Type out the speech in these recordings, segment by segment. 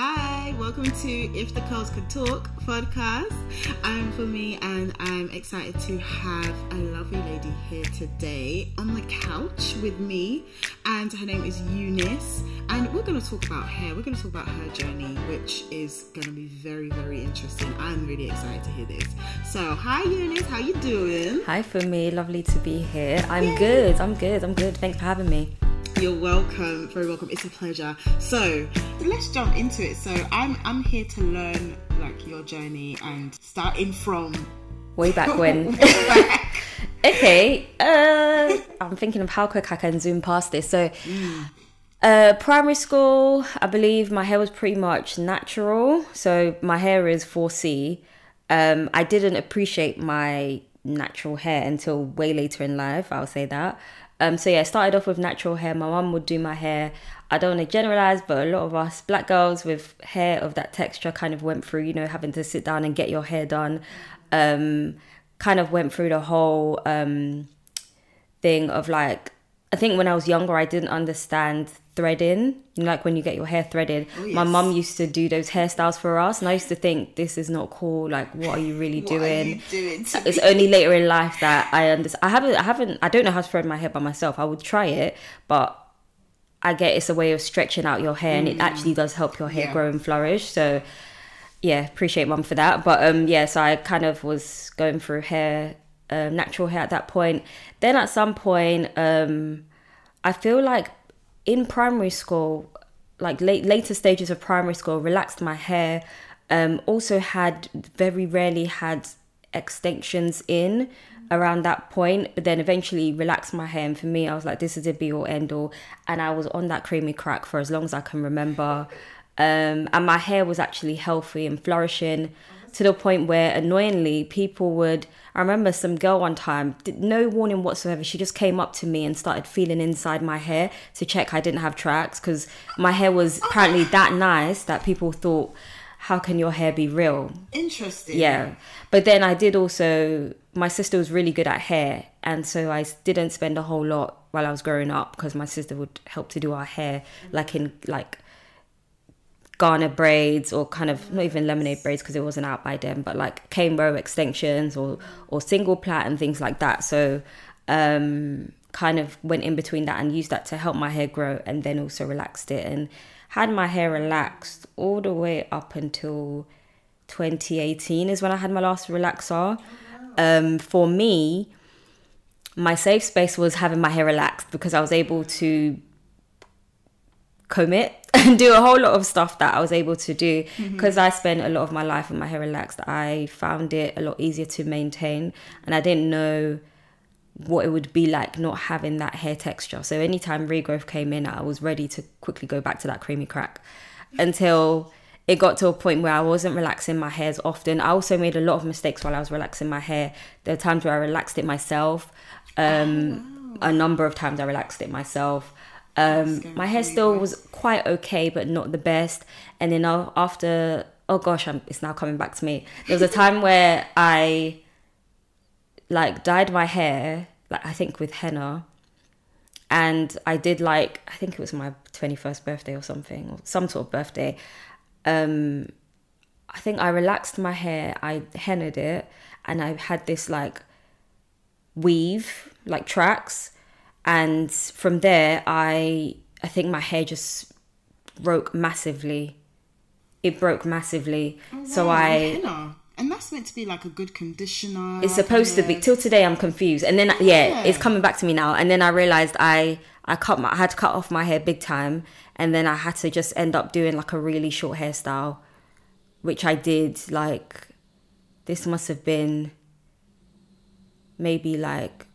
Hi, welcome to If the Curls Could Talk podcast. I'm for me, and I'm excited to have a lovely lady here today on the couch with me. And her name is Eunice, and we're going to talk about hair. We're going to talk about her journey, which is going to be very, very interesting. I'm really excited to hear this. So, hi Eunice, how you doing? Hi for me, lovely to be here. I'm Yay. good. I'm good. I'm good. Thanks for having me. You're welcome, very welcome. It's a pleasure. So let's jump into it. So I'm I'm here to learn like your journey and starting from way back when. way back. okay, uh, I'm thinking of how quick I can zoom past this. So. Mm. Uh, primary school, I believe my hair was pretty much natural. So my hair is 4C. Um, I didn't appreciate my natural hair until way later in life, I'll say that. Um, so yeah, started off with natural hair. My mum would do my hair. I don't want to generalize, but a lot of us black girls with hair of that texture kind of went through, you know, having to sit down and get your hair done. Um, kind of went through the whole um, thing of like, I think when I was younger, I didn't understand threading, like when you get your hair threaded. Oh, yes. My mum used to do those hairstyles for us, and I used to think this is not cool. Like, what are you really doing? You doing it's only later in life that I understand. I haven't, I haven't, I don't know how to thread my hair by myself. I would try it, but I get it's a way of stretching out your hair, mm. and it mm. actually does help your hair yeah. grow and flourish. So, yeah, appreciate mum for that. But um, yeah, so I kind of was going through hair, um, natural hair at that point. Then at some point, um, I feel like in primary school, like late later stages of primary school, relaxed my hair. Um, also had very rarely had extensions in around that point, but then eventually relaxed my hair. And for me, I was like, this is a be all end all. And I was on that creamy crack for as long as I can remember. Um, and my hair was actually healthy and flourishing to the point where annoyingly people would I remember some girl one time, no warning whatsoever. She just came up to me and started feeling inside my hair to check I didn't have tracks because my hair was oh. apparently that nice that people thought, how can your hair be real? Interesting. Yeah. But then I did also, my sister was really good at hair. And so I didn't spend a whole lot while I was growing up because my sister would help to do our hair, like in like Ghana braids or kind of not even lemonade braids because it wasn't out by then, but like cane row extensions or or single plait and things like that. So um, kind of went in between that and used that to help my hair grow and then also relaxed it and had my hair relaxed all the way up until 2018 is when I had my last relaxer. Um, for me, my safe space was having my hair relaxed because I was able to comb it and do a whole lot of stuff that I was able to do because mm-hmm. I spent a lot of my life with my hair relaxed. I found it a lot easier to maintain and I didn't know what it would be like not having that hair texture. So anytime regrowth came in, I was ready to quickly go back to that creamy crack until it got to a point where I wasn't relaxing my hair as often. I also made a lot of mistakes while I was relaxing my hair. There were times where I relaxed it myself. Um, oh, wow. A number of times I relaxed it myself. Um, my hair still was quite okay, but not the best. And then after, oh gosh, I'm, it's now coming back to me. There was a time where I like dyed my hair, like I think with henna, and I did like I think it was my twenty first birthday or something, or some sort of birthday. Um, I think I relaxed my hair, I hennaed it, and I had this like weave, like tracks and from there i i think my hair just broke massively. It broke massively. Oh, wow. so i and that's meant to be like a good conditioner it's supposed to be. till today i'm confused. And then yeah, yeah, it's coming back to me now. And then i realized i i cut my, i had to cut off my hair big time. And then i had to just end up doing like a really short hairstyle which i did like this must have been maybe like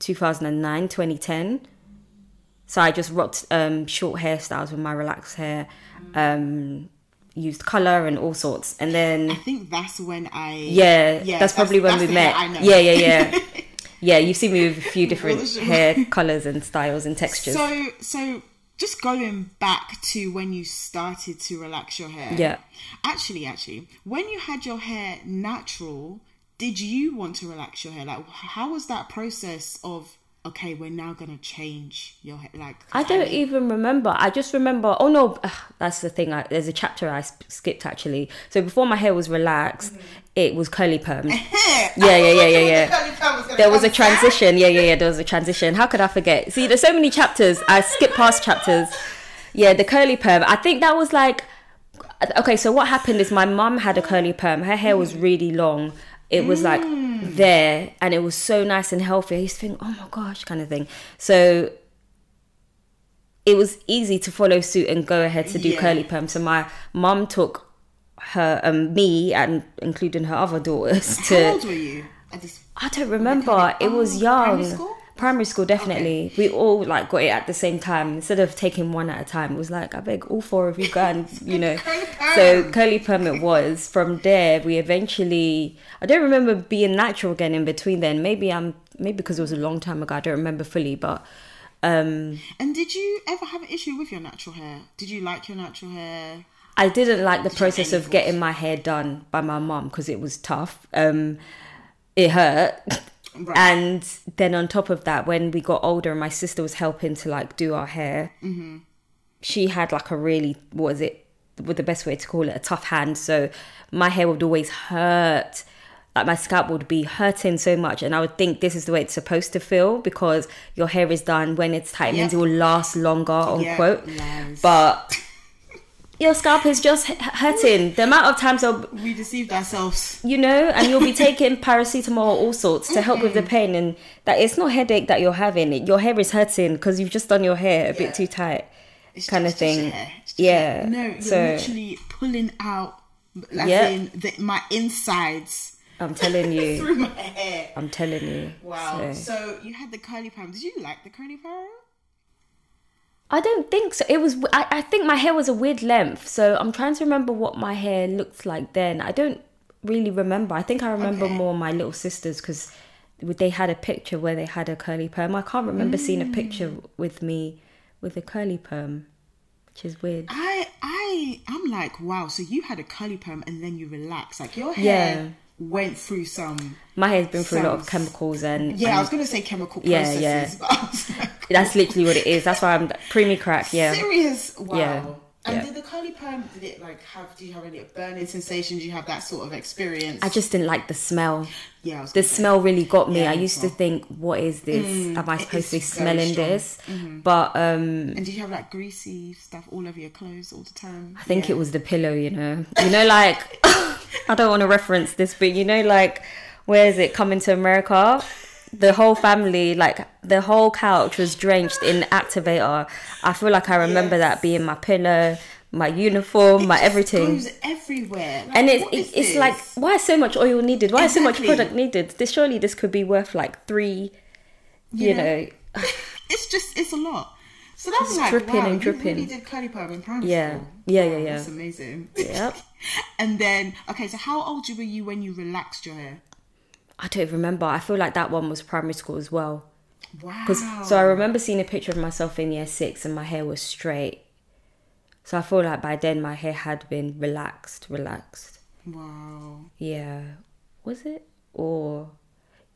2009, 2010. So I just rocked um, short hairstyles with my relaxed hair, um, used color and all sorts. And then I think that's when I yeah, yeah that's, that's probably when that's we met. Yeah, yeah, yeah. yeah, you've seen me with a few different hair colors and styles and textures. So, so just going back to when you started to relax your hair. Yeah. Actually, actually, when you had your hair natural, did you want to relax your hair? Like, how was that process of okay, we're now gonna change your hair? Like I don't mean- even remember. I just remember. Oh no, ugh, that's the thing. I, there's a chapter I sp- skipped actually. So before my hair was relaxed, mm-hmm. it was curly perm. Yeah, Yeah, yeah, yeah, yeah, yeah. There was a transition. Yeah, yeah, yeah. There was a transition. How could I forget? See, there's so many chapters. I skipped past chapters. Yeah, the curly perm. I think that was like. Okay, so what happened is my mum had a curly perm. Her hair was mm-hmm. really long. It was like there, and it was so nice and healthy. I used to think, oh my gosh, kind of thing. So it was easy to follow suit and go ahead to do Yeah. curly perm. So my mum took her, um, me, and including her other daughters How to. old were you at this? I don't remember. It was young. Primary school? Definitely. We all like got it at the same time instead of taking one at a time. It was like I beg all four of you go and you know. So curly perm it was. From there, we eventually. I don't remember being natural again in between. Then maybe I'm maybe because it was a long time ago. I don't remember fully, but um And did you ever have an issue with your natural hair? Did you like your natural hair? I didn't like the Did process of getting my hair done by my mom because it was tough. Um, it hurt. Right. And then on top of that, when we got older and my sister was helping to like do our hair, Mm-hmm. she had like a really, what is it, with the best way to call it, a tough hand. So my hair would always hurt. Like my scalp would be hurting so much, and I would think this is the way it's supposed to feel because your hair is done when it's tight. It means it will last longer, unquote. lies. But your scalp is just hurting. The amount of times I'll, We deceived ourselves. you know, and you'll be taking paracetamol, all sorts to help with the pain, and that it's not headache that you're having. It, your hair is hurting because you've just done your hair a Yeah. bit too tight, It's kind of just- just thing. hair. It's just Yeah. No, you're so literally pulling out, like Yeah. in the, my insides I'm telling you, through my hair. I'm telling you. Wow. So- So you had the curly perm. Did you like the curly perm? I don't think so. It was. I, I think my hair was a weird length, so I'm trying to remember what my hair looked like then. I don't really remember. I think I remember Okay. more my little sisters because they had a picture where they had a curly perm. I can't remember seeing a mm. picture with me with a curly perm, which is weird. I I I'm like wow. So you had a curly perm and then you relax. Like your hair Yeah. Went through some. My hair's been through a lot of chemicals and Yeah, I was gonna say chemical Yeah, processes, yeah. was like, that's literally what it is. That's why I'm creamy crack. Yeah. serious. Wow. Yeah, And yeah. did the curly perm? Did it like have? Do you have any burning sensations? Do you have that sort of experience? I just didn't like the smell. yeah. I was the gonna say. smell really got me. Yeah, I used to think, what is this? Am I supposed to be smelling strong. this? But um, And did you have like greasy stuff all over your clothes all the time? I think it was the pillow, you know. You know, like I don't want to reference this, but you know, like where is it coming to America? The whole family, like the whole couch was drenched in activator. I feel like I remember Yes. that being my pillow, my uniform, my It just everything. goes everywhere. Like, and it's is it's, like why so much oil needed? Why is so much product needed? This surely this could be worth like three, you, You know. know? it's just it's a lot. So that's like dripping wow, and you dripping. really did curly perm in primary Yeah. school. Yeah, Wow, yeah, yeah. That's amazing. Yep. and then okay, so how old were you when you relaxed your hair? I don't even remember. I feel like that one was primary school as well. Wow. Cause, so I remember seeing a picture of myself in year six and my hair was straight. So I feel like by then my hair had been relaxed, relaxed. Wow. Yeah. Was it? Or.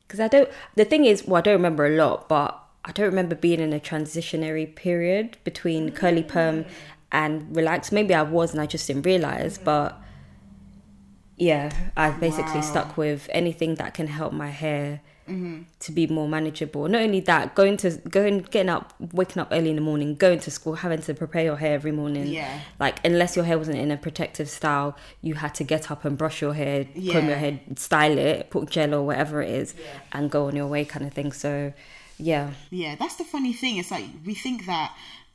Because I don't. The thing is, well, I don't remember a lot, but I don't remember being in a transitionary period between curly perm mm. and relaxed. Maybe I was and I just didn't realize, but. Yeah, I've basically Wow. stuck with anything that can help my hair Mm-hmm. to be more manageable. Not only that, going to going getting up, waking up early in the morning, going to school, having to prepare your hair every morning. Yeah. Like unless your hair wasn't in a protective style, you had to get up and brush your hair, comb your hair, style it, put gel or whatever it is, Yeah. and go on your way, kind of thing. So, yeah, Yeah, that's the funny thing. It's like we think that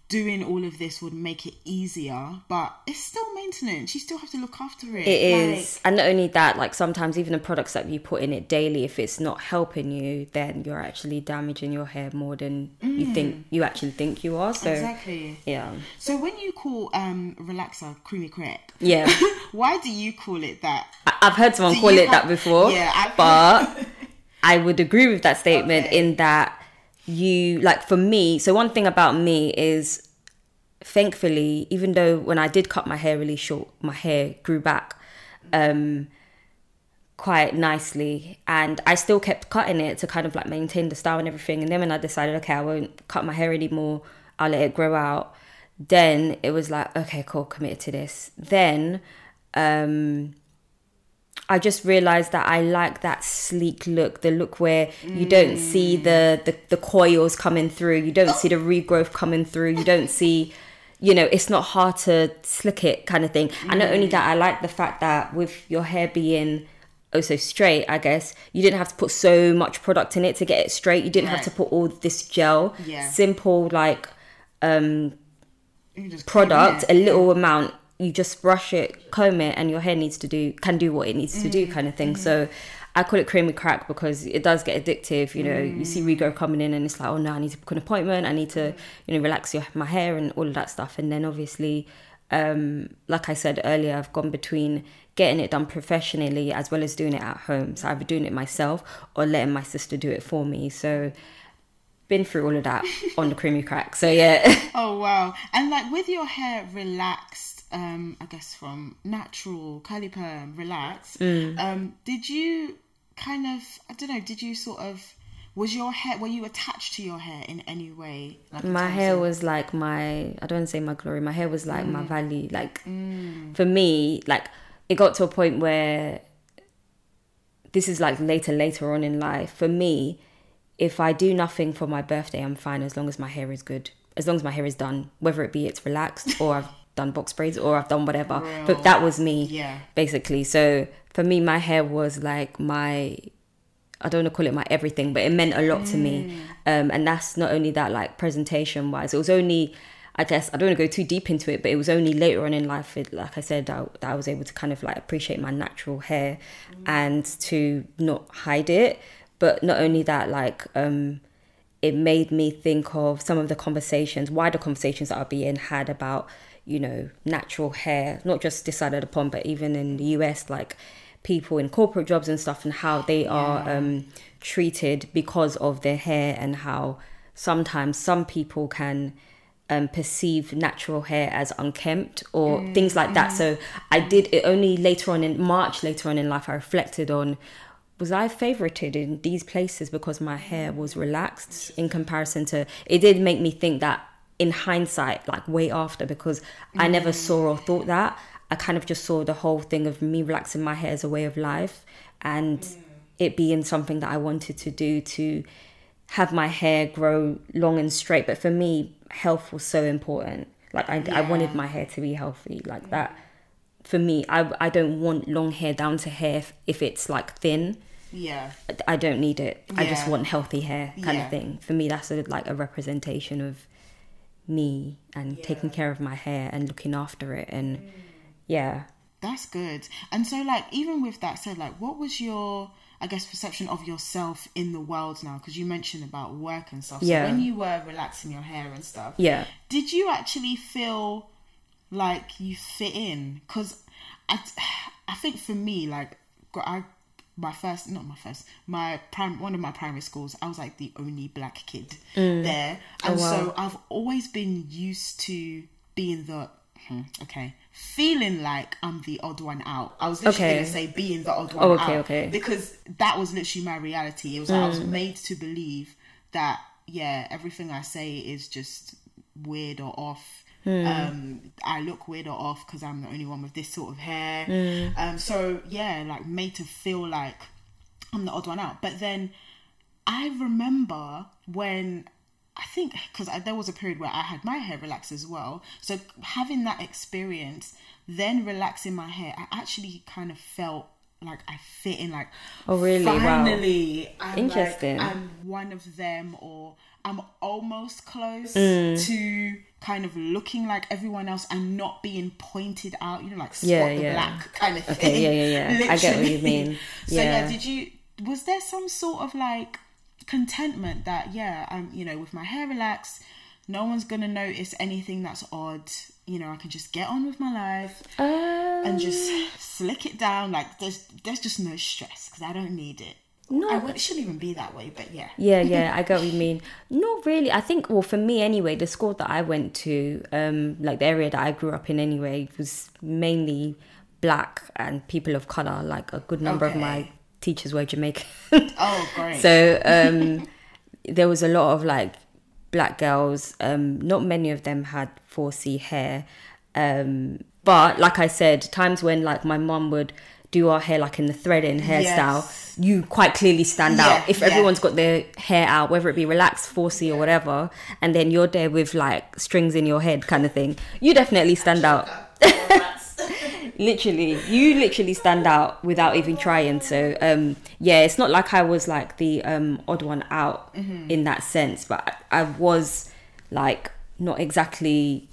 doing all of this would make it easier, but it's still maintenance. You still have to look after it. it Like, is. And not only that, like sometimes even the products that you put in it daily, if it's not helping you, then you're actually damaging your hair more than you think you actually think you are. So, Mm. Exactly. yeah, So when you call um relaxer creamy crack, yeah. why do you call it that? I- I've heard someone Do call it that before, Yeah, I've but I would agree with that statement Okay. in that you like for me. So one thing about me is, thankfully, even though when I did cut my hair really short, my hair grew back. Um, quite nicely and I still kept cutting it to kind of like maintain the style and everything and then when I decided okay I won't cut my hair anymore I'll let it grow out then it was like okay cool committed to this then um I just realized that I like that sleek look, the look where you don't see the, the the coils coming through, you don't see the regrowth coming through, you don't see you know, it's not hard to slick it kind of thing. And not only that, I like the fact that with your hair being also straight, I guess, you didn't have to put so much product in it to get it straight. You didn't have to put all this gel. Yeah. Simple like um product, a it. little amount. You just brush it, comb it, and your hair needs to do can do what it needs to do, Mm-hmm. kind of thing. So, I call it creamy crack because it does get addictive. You know, you Mm. see regrowth coming in, and it's like, oh no, I need to book an appointment. I need to, you know, relax your, my hair and all of that stuff. And then obviously, um, like I said earlier, I've gone between getting it done professionally as well as doing it at home. So either doing it myself or letting my sister do it for me. So been through all of that on the creamy crack. So yeah. Oh wow! And like with your hair relaxed, um, I guess from natural curly perm, relaxed. Mm. Um, did you kind of I don't know? Did you sort of was your hair were you attached to your hair in any way? Like my hair of- was like my i don't want to say my glory my hair was like Mm. my value like for me like it got to a point where this is like later later on in life for me if i do nothing for my birthday i'm fine as long as my hair is good as long as my hair is done whether it be it's relaxed or i've done box braids or i've done whatever but that was me Yeah. basically so for me my hair was like my I don't want to call it my everything, but it meant a lot to me. Um, and that's not only that, like presentation wise, it was only, I guess, I don't want to go too deep into it, but it was only later on in life, it, like I said, that, that I was able to kind of like appreciate my natural hair and to not hide it. But not only that, like, um, it made me think of some of the conversations, wider conversations that are being had about, you know, natural hair, not just decided side of the pond, but even in the US, like people in corporate jobs and stuff, and how they are um, treated because of their hair, and how sometimes some people can um, perceive natural hair as unkempt or things like that. So I did it only later on in March, later on in life, I reflected on was I favorited in these places because my hair was relaxed in comparison to it did make me think that in hindsight like way after because I never saw or thought that I kind of just saw the whole thing of me relaxing my hair as a way of life and it being something that I wanted to do to have my hair grow long and straight but for me health was so important like I, I wanted my hair to be healthy like that for me I, I don't want long hair down to hair if, it's like thin yeah. I don't need it. I just want healthy hair kind Yeah. of thing. For me, that's a, like a representation of me and taking care of my hair and looking after it. And mm. yeah, That's good. And so, like, even with that said, like, what was your, I guess, perception of yourself in the world now? Because you mentioned about work and stuff. So Yeah. when you were relaxing your hair and stuff, yeah, did you actually feel like you fit in? Because I, I think for me, like, I, my first, not my first, my prim, one of my primary schools, I was like the only black kid there, and so I've always been used to being the, hmm, okay, feeling like I'm the odd one out. I was literally Okay. gonna say being the odd one Oh, okay, out okay. because that was literally my reality. It was like I was made to believe that yeah, everything I say is just weird or off. Um, I look weird or off because I'm the only one with this sort of hair. Um, so yeah, like made to feel like I'm the odd one out. But then I remember when I think because there was a period where I had my hair relaxed as well. So having that experience, then relaxing my hair, I actually kind of felt like I fit in. Like, Oh, really? Wow. Finally, I'm Interesting. Like, I'm one of them, or I'm almost close Mm. to kind of looking like everyone else and not being pointed out. You know, like spot Yeah, the yeah. black kind of thing. Okay, yeah, yeah, yeah. I get what you Literally. mean. So yeah, Yeah. did you? Was there some sort of like contentment that yeah, I'm you know with my hair relaxed, no one's gonna notice anything that's odd. You know, I can just get on with my life um, and just slick it down. Like there's there's just no stress because I don't need it. No. I it shouldn't even be that way, but yeah. yeah, yeah, I get what you mean. Not really. I think, well, for me anyway, the school that I went to, um, like the area that I grew up in anyway, was mainly black and people of color. Like a good number Okay. of my teachers were Jamaican. Oh, great. so um, there was a lot of like black girls. Um, not many of them had 4C hair. Um, but like I said, times when like my mum would do our hair like in the threading hairstyle, Yes. you quite clearly stand Yeah, out. If yeah. everyone's got their hair out, whether it be relaxed, 4C or whatever, and then you're there with like strings in your head kind of thing, you definitely stand out. literally you literally stand out without even trying so um yeah it's not like i was like the um odd one out in that sense but i was like not exactly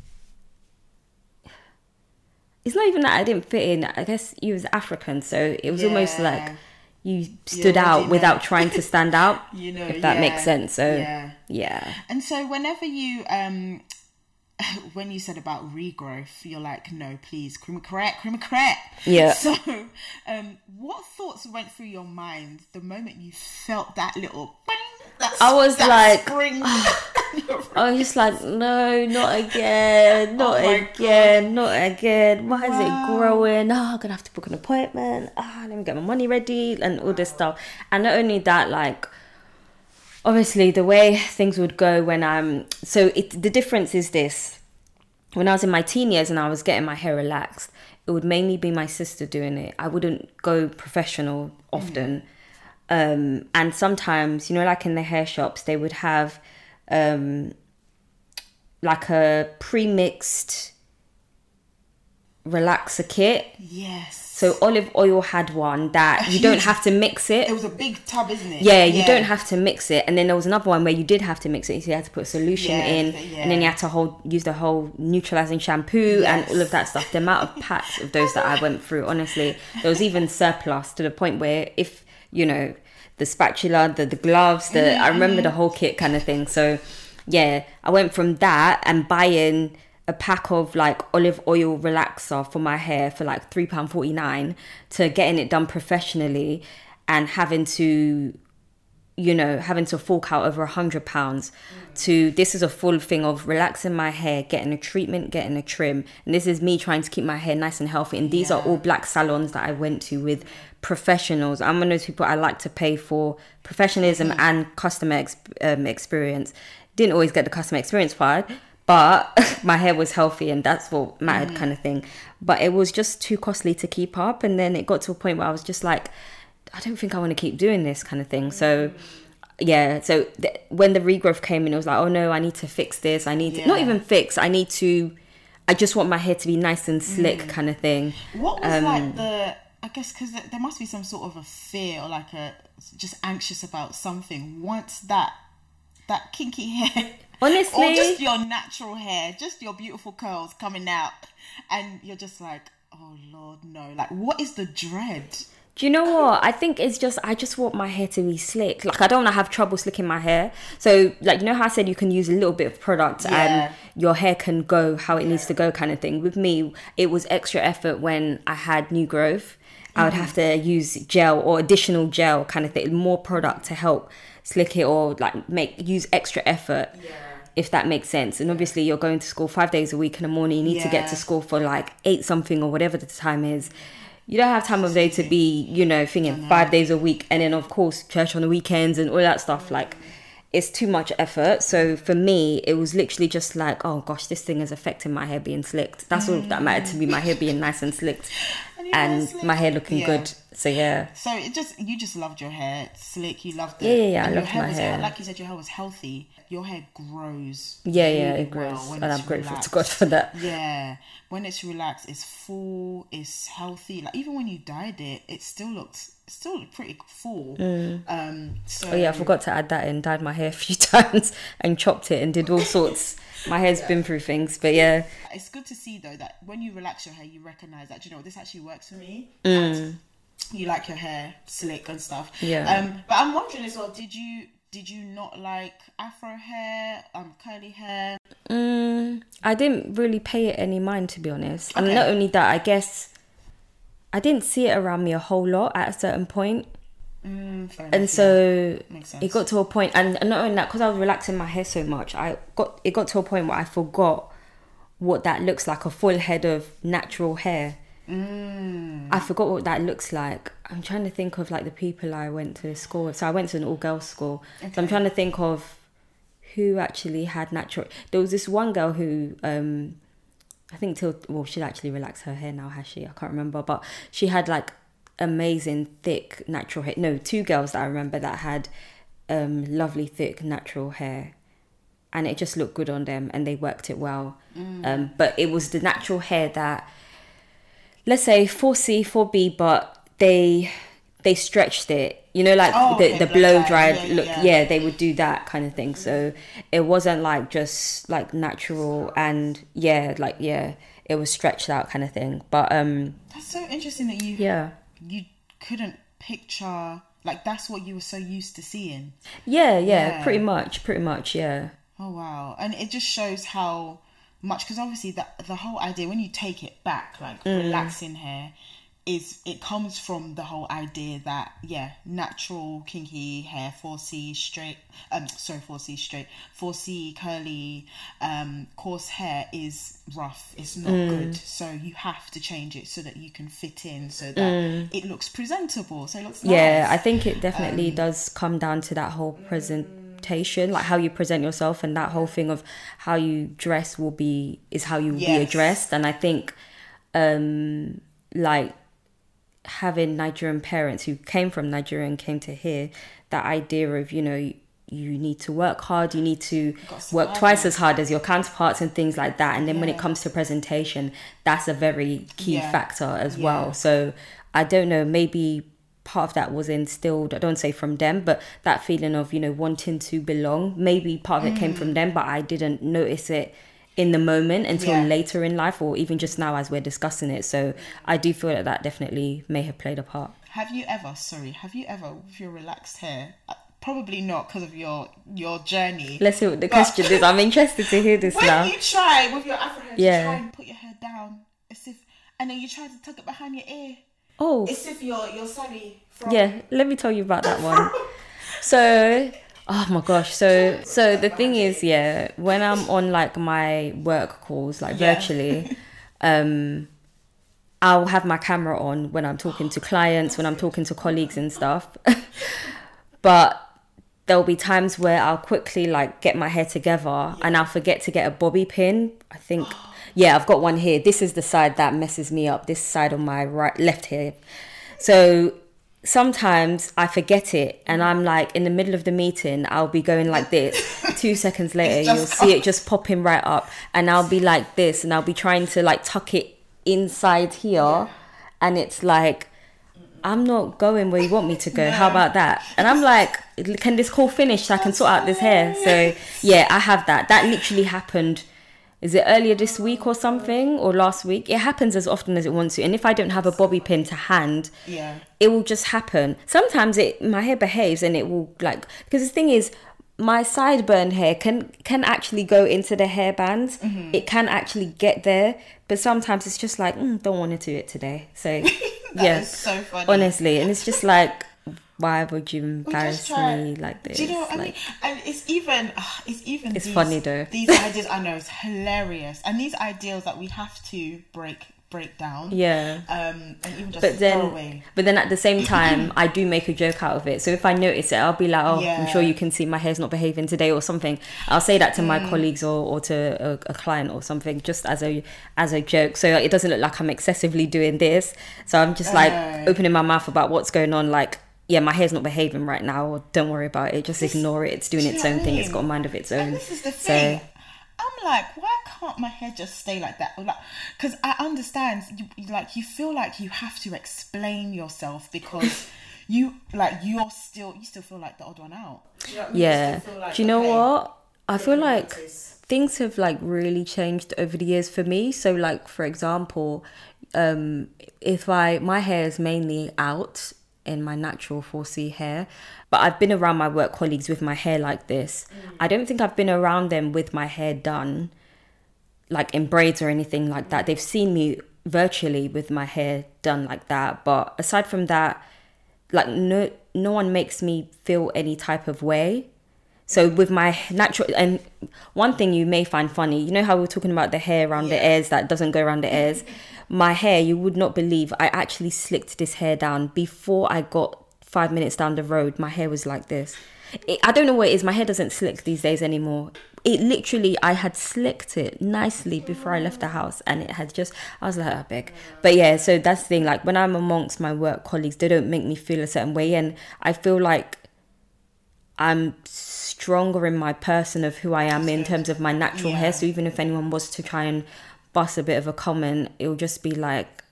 it's not even that i didn't fit in i guess you was african so it was almost like you stood out without trying to stand out You know, if that yeah, makes sense so yeah. yeah And so whenever you um when you said about regrowth, you're like, no, please, cream correct, cream correct. Yeah. So um what thoughts went through your mind the moment you felt that little bang, that, I was that like, I was just like, no, not again, not Oh again, not again. Why is it growing? Oh, I'm gonna have to book an appointment. Ah, let me get my money ready and all this stuff. And not only that, like, obviously the way things would go when I'm so it the difference is this. When I was in my teen years and I was getting my hair relaxed, it would mainly be my sister doing it. I wouldn't go professional often. Um, and sometimes, you know, like in the hair shops, they would have um, like a pre-mixed relaxer kit. Yes. So olive oil had one that you don't have to mix it. it was a big tub, isn't it? Yeah, you don't have to mix it. And then there was another one where you did have to mix it. So you had to put a solution Yeah, in, yeah. and then you had to hold use the whole neutralizing shampoo and all of that stuff. The amount of packs of those that I went through, honestly, there was even surplus to the point where if you know the spatula, the the gloves, the I remember the mm. whole kit kind of thing. So yeah, I went from that and buying a pack of like olive oil relaxer for my hair for like three pound forty nine to getting it done professionally and having to you know having to fork out over a hundred pounds to this is a full thing of relaxing my hair getting a treatment getting a trim. And this is me trying to keep my hair nice and healthy. And these are all black salons that i went to with professionals. I'm one of those people i like to pay for professionalism and customer ex- um, experience. Didn't always get the customer experience part but my hair was healthy and that's what mattered kind of thing. But it was just too costly to keep up. And then it got to a point where i was just like i don't think i want to keep doing this kind of thing so yeah so th- when the regrowth came in it was like oh no i need to fix this i need to not even fix i need to i just want my hair to be nice and slick kind of thing What was Um, like the? I guess because there must be some sort of a fear or like a just anxious about something once that that kinky hair. Honestly- or just your natural hair, just your beautiful curls coming out, and you're just like, oh lord, no! Like, what is the dread? Do you know what? I think it's just I just want my hair to be slick. Like I don't want to have trouble slicking my hair. So like you know how I said you can use a little bit of product Yeah. and your hair can go how it needs to go kind of thing. With me, it was extra effort when I had new growth. I would have to mm-hmm. use gel or additional gel kind of thing, more product to help slick it or like make use extra effort. If that makes sense. And obviously you're going to school five days a week in the morning, you need to get to school for like eight something or whatever the time is you don't have time of day to be, you know, thinking five days a week and then of course church on the weekends and all that stuff. Like it's too much effort. So for me, it was literally just like, oh gosh, this thing is affecting my hair being slicked. That's all that mattered to me, my hair being nice and slicked And and slick. my hair looking Yeah. good. So yeah. So it just you just loved your hair It's slick. You loved it. Yeah, yeah, yeah, I your loved hair my was, hair. Like you said, your hair was healthy. Your hair grows. Yeah, yeah, really it grows. well and I'm grateful relaxed. to God for that. Yeah, when it's relaxed, it's full, it's healthy. Like even when you dyed it, it still looked still pretty full. Um, so Oh yeah, I forgot to add that in. Dyed my hair a few times and chopped it and did all sorts. My hair's been through things, but yeah. it's good to see though that when you relax your hair, you recognize that you know this actually works for me. Mm. You like your hair slick and stuff. Yeah. Um, but I'm wondering as well, did you did you not like afro hair, um, curly hair? Mm, I didn't really pay it any mind to be honest. And not only that, I guess I didn't see it around me a whole lot at a certain point. Mm, and enough, so sense. it got to a point and and not only that because i was relaxing my hair so much i got it got to a point where i forgot what that looks like a full head of natural hair Mm. I forgot what that looks like. I'm trying to think of like the people I went to school with. So I went to an all girls school. So I'm trying to think of who actually had natural. There was this one girl who, um, I think till well, she'd actually relaxed her hair now, has she? I can't remember, but she had like amazing thick natural hair. No, two girls that I remember that had um, lovely thick natural hair, and it just looked good on them, and they worked it well. Um, but it was the natural hair that let's say 4C, 4B, but they they stretched it. You know, like Oh, the okay, the blow dry. yeah, look. yeah. Yeah, they would do that kind of thing. So it wasn't like just like natural and yeah, like yeah, it was stretched out kind of thing. But um, That's so interesting that you yeah, you couldn't picture like that's what you were so used to seeing. yeah, yeah, Yeah. pretty much, pretty much, yeah, Oh wow! And it just shows how much because obviously the the whole idea when you take it back, like Mm. relaxing hair, is it comes from the whole idea that yeah, natural kinky hair, four C straight, um, sorry, four C straight, four C curly, um, coarse hair is rough. It's not Mm. good. So you have to change it so that you can fit in, so that it looks presentable. So it looks Mm. yeah. nice. I think it definitely Um, does come down to that whole presentation, like how you present yourself, and that whole thing of how you dress will be is how you will be addressed. And I think, um, like having Nigerian parents who came from Nigeria and came to here, that idea of you know you need to work hard, you need to work twice as hard as your counterparts and things like that. And then when it comes to presentation, that's a very key Yeah. factor as Yeah. well. So I don't know, maybe part of that was instilled, I don't say from them, but that feeling of, you know, wanting to belong, maybe part of it came Mm. from them, but I didn't notice it in the moment until Yeah. later in life or even just now as we're discussing it. So I do feel that that definitely may have played a part. Have you ever, sorry, have you ever with your relaxed hair? uh, Probably not because of your your journey. Let's see what the But- question is. I'm interested to hear this when now. you try with your afro hair, Yeah. to try and put your hair down as if, and then you try to tuck it behind your ear, Oh, It's if you're you're Sally from. yeah let me tell you about that one so oh my gosh so so the thing is yeah when i'm on like my work calls like Yeah. virtually um i'll have my camera on when i'm talking to clients when i'm talking to colleagues and stuff but there'll be times where I'll quickly like get my hair together and I'll forget to get a bobby pin. I think yeah, I've got one here. This is the side that messes me up. This side on my right left here. So sometimes I forget it and I'm like in the middle of the meeting, I'll be going like this. Two seconds later, you'll see it just popping right up and I'll be like this and I'll be trying to like tuck it inside here and it's like I'm not going where you want me to go. How about that? And I'm like, can this call finish so I can sort out this hair? So yeah, I have that. That literally happened. Is it earlier this week or something or last week? It happens as often as it wants to. And if I don't have a bobby pin to hand, Yeah. it will just happen. Sometimes it my hair behaves and it will like because the thing is my sideburn hair can can actually go into the hairbands. Mm-hmm. It can actually get there, but sometimes it's just like mm, don't want to do it today. So yeah, so funny. honestly, and it's just like why would you embarrass me like this? Do you know what I mean? And it's even, ah, it's even. It's these, funny though. These ideas, I know, it's hilarious, and these ideals that we have to break break down. yeah. Um, and even just But throw then, away. but then at the same time, I do make a joke out of it. So if I notice it, I'll be like, "Oh, I'm sure you can see my hair's not behaving today," or something. I'll say that to my Mm. colleagues or, or to a, a client or something, just as a as a joke. So it doesn't look like I'm excessively doing this. So I'm just like Oh. opening my mouth about what's going on. Like, yeah, my hair's not behaving right now. Or don't worry about it. Just ignore it. It's doing Do its own what I thing. It's got a mind of its own. And this is the So- thing. I'm like, why can't my hair just stay like that? Like, because I understand, you, you- like, you feel like you have to explain yourself because you, like, you're still, you still feel like the odd one out. Do you know what I mean? You Yeah. like, Do you know okay, what? I feel like notice. things have like really changed over the years for me. So like for example, um if I my hair is mainly out in my natural 4C hair, but I've been around my work colleagues with my hair like this. Mm. I don't think I've been around them with my hair done like in braids or anything like that. They've seen me virtually with my hair done like that, but aside from that, like no no one makes me feel any type of way. So with my natural and one thing you may find funny, you know how we we're talking about the hair around the ears that doesn't go around the mm-hmm. ears. my hair, you would not believe, I actually slicked this hair down before I got five minutes down the road. My hair was like this. It, I don't know what it is. My hair doesn't slick these days anymore. It literally, I had slicked it nicely before I left the house, and it had just. I was like, oh, I beg. But yeah, so that's the thing. Like when I'm amongst my work colleagues, they don't make me feel a certain way, and I feel like I'm stronger in my person of who I am in terms of my natural yeah. hair. So even if anyone was to try and bust a bit of a comment, it will just be like,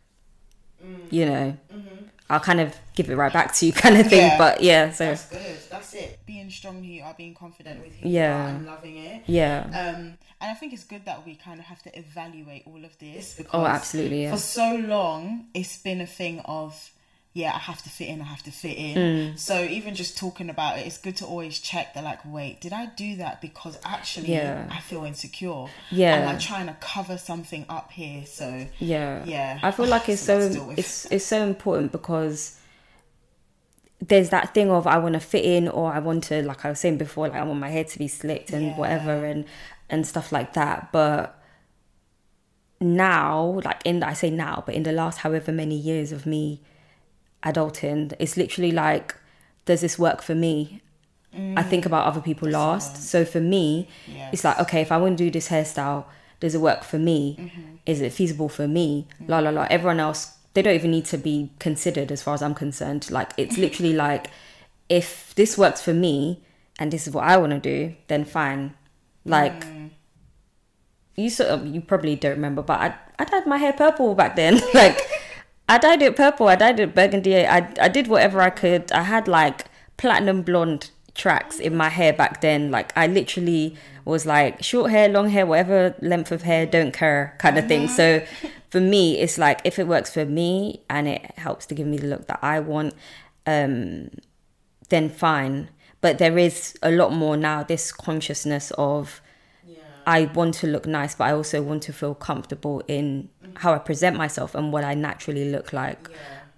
mm. you know, mm-hmm. I'll kind of give it right back to you, kind of thing. Yeah. But yeah, so that's good. That's it. Being strong who you are, being confident with who yeah. you are, and loving it. Yeah. Um, and I think it's good that we kind of have to evaluate all of this oh, because oh, absolutely. Yeah. For so long, it's been a thing of yeah, I have to fit in, I have to fit in. Mm. So even just talking about it, it's good to always check that like, wait, did I do that because actually yeah. I feel insecure? Yeah. And I'm trying to cover something up here. So Yeah. Yeah. I feel like it's so it's it's so important because there's that thing of I want to fit in or I want to like I was saying before, like I want my hair to be slicked and yeah. whatever and and stuff like that. But now, like in I say now, but in the last however many years of me adulting. It's literally like, does this work for me? Mm. I think about other people That's last. So for me, yes. it's like, okay, if I want to do this hairstyle, does it work for me? Mm-hmm. Is it feasible for me? Mm-hmm. La la la. Everyone else, they don't even need to be considered as far as I'm concerned. Like it's literally like, if this works for me and this is what I want to do, then fine. Like. Mm. You sort of you probably don't remember, but I, I had my hair purple back then. like I dyed it purple. I dyed it burgundy. I I did whatever I could. I had like platinum blonde tracks in my hair back then. Like I literally was like short hair, long hair, whatever length of hair, don't care kind of thing. So for me, it's like if it works for me and it helps to give me the look that I want, um, then fine. But there is a lot more now. This consciousness of I want to look nice, but I also want to feel comfortable in how I present myself and what I naturally look like.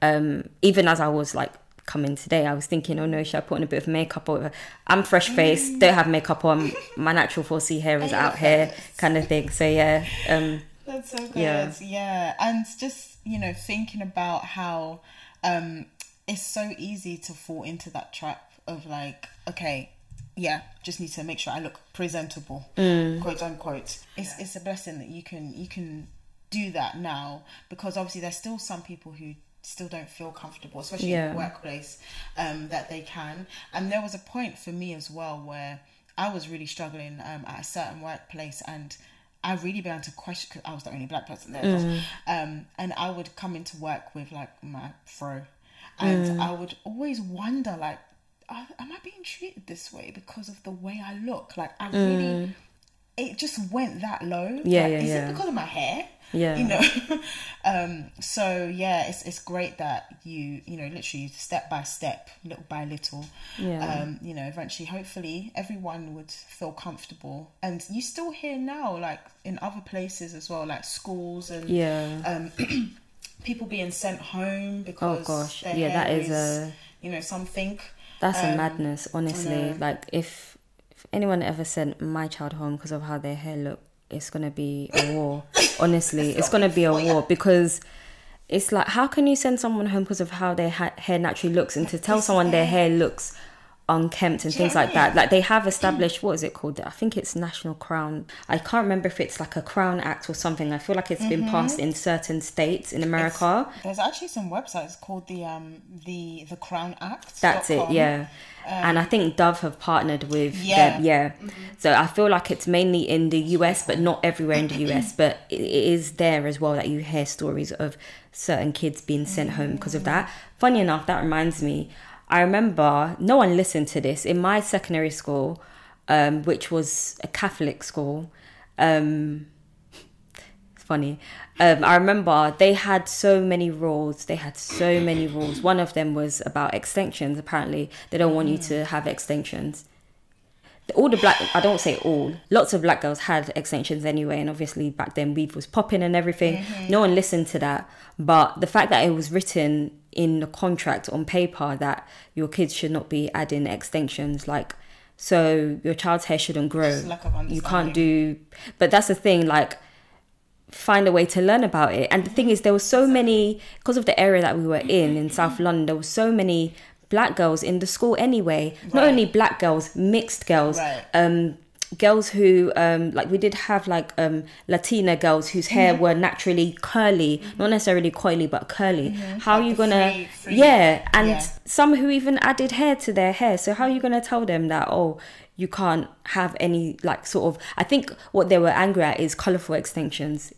Yeah. Um, even as I was like coming today, I was thinking, oh no, should I put on a bit of makeup or I'm fresh faced, don't have makeup on, my natural 4C hair is out here, kind of thing. So yeah. Um, That's so good. Yeah. yeah. And just, you know, thinking about how um, it's so easy to fall into that trap of like, okay, yeah, just need to make sure I look presentable, mm. quote unquote. It's it's a blessing that you can you can do that now because obviously there's still some people who still don't feel comfortable, especially yeah. in the workplace, um, that they can. And there was a point for me as well where I was really struggling um, at a certain workplace and. I really began to question because I was the only black person there, mm. um, and I would come into work with like my fro, and mm. I would always wonder like am I being treated this way because of the way I look? Like, I really, mm. it just went that low. Yeah, like, yeah, is yeah. it because of my hair? Yeah, you know. um, so yeah, it's it's great that you you know literally step by step, little by little. Yeah. Um, you know, eventually, hopefully, everyone would feel comfortable, and you still hear now, like in other places as well, like schools and yeah. Um, people being sent home oh, because oh gosh, yeah, that is, is a you know something that's um, a madness, honestly. Like if if anyone ever sent my child home because of how their hair look, it's gonna be a war. honestly, it's gonna be a war because it's like how can you send someone home because of how their ha- hair naturally looks, and to tell someone their hair looks unkempt and things like that. Like they have established what is it called? I think it's National Crown. I can't remember if it's like a Crown Act or something. I feel like it's mm-hmm. been passed in certain states in America. It's, there's actually some websites called the um the the Crown Act. That's it, yeah. Um, and I think Dove have partnered with yeah, them, yeah. Mm-hmm. So I feel like it's mainly in the US, but not everywhere in the US. But it is there as well that you hear stories of certain kids being sent home because of that. Funny enough, that reminds me. I remember no one listened to this in my secondary school, um, which was a Catholic school. Um, it's funny. Um, I remember they had so many rules. They had so many rules. One of them was about extensions. Apparently, they don't want you to have extensions. All the black, I don't say all, lots of black girls had extensions anyway. And obviously, back then, weave was popping and everything. Mm-hmm. No one listened to that. But the fact that it was written in the contract on paper that your kids should not be adding extensions like so your child's hair shouldn't grow. Just lack of You can't do, but that's the thing. Like, find a way to learn about it. And the thing is, there were so many because of the area that we were in in South London. There were so many black girls in the school anyway. Not only black girls, mixed girls. Right. Um, girls who um like we did have like um latina girls whose hair Mm-hmm. were naturally curly not necessarily coily but curly how are you gonna free- free- yeah and yeah. some who even added hair to their hair so how are you gonna tell them that oh you can't have any like sort of i think what they were angry at is colorful extensions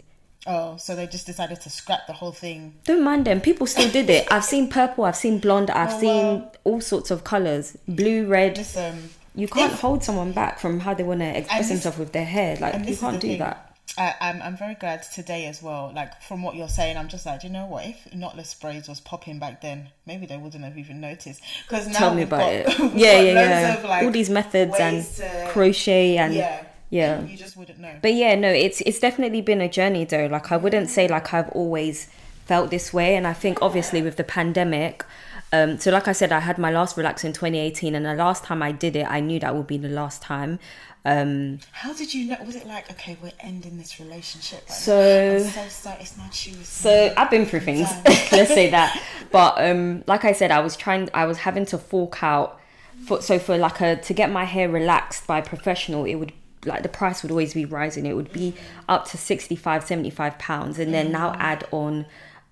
Oh, so they just decided to scrap the whole thing. don't mind them people still did it i've seen purple i've seen blonde i've Oh, seen wow. all sorts of colors blue red Listen, you can't If- hold someone back from how they want to express themselves with their hair like you can't do thing. that I, I'm, I'm very glad today as well. Like from what you're saying, I'm just like, you know what? If knotless braids was popping back then, maybe they wouldn't have even noticed. Because now Tell me about got, it. Yeah, yeah, yeah. Of, like, All these methods and to- crochet and yeah, yeah. You just wouldn't know. But yeah, no, it's it's definitely been a journey though. Like I wouldn't say like I've always felt this way, and I think obviously with the pandemic. Um, so like I said, I had my last relax in 2018, and the last time I did it, I knew that would be the last time. Um, How did you know? Was it like, okay, we're ending this relationship? Right So- so sorry, it's not you. So. I've been through things. Let's say that. But um, like I said, I was trying. I was having to fork out. For, so for like a to get my hair relaxed by a professional, it would like the price would always be rising. It would be up to 65, 75 pounds, and then now add on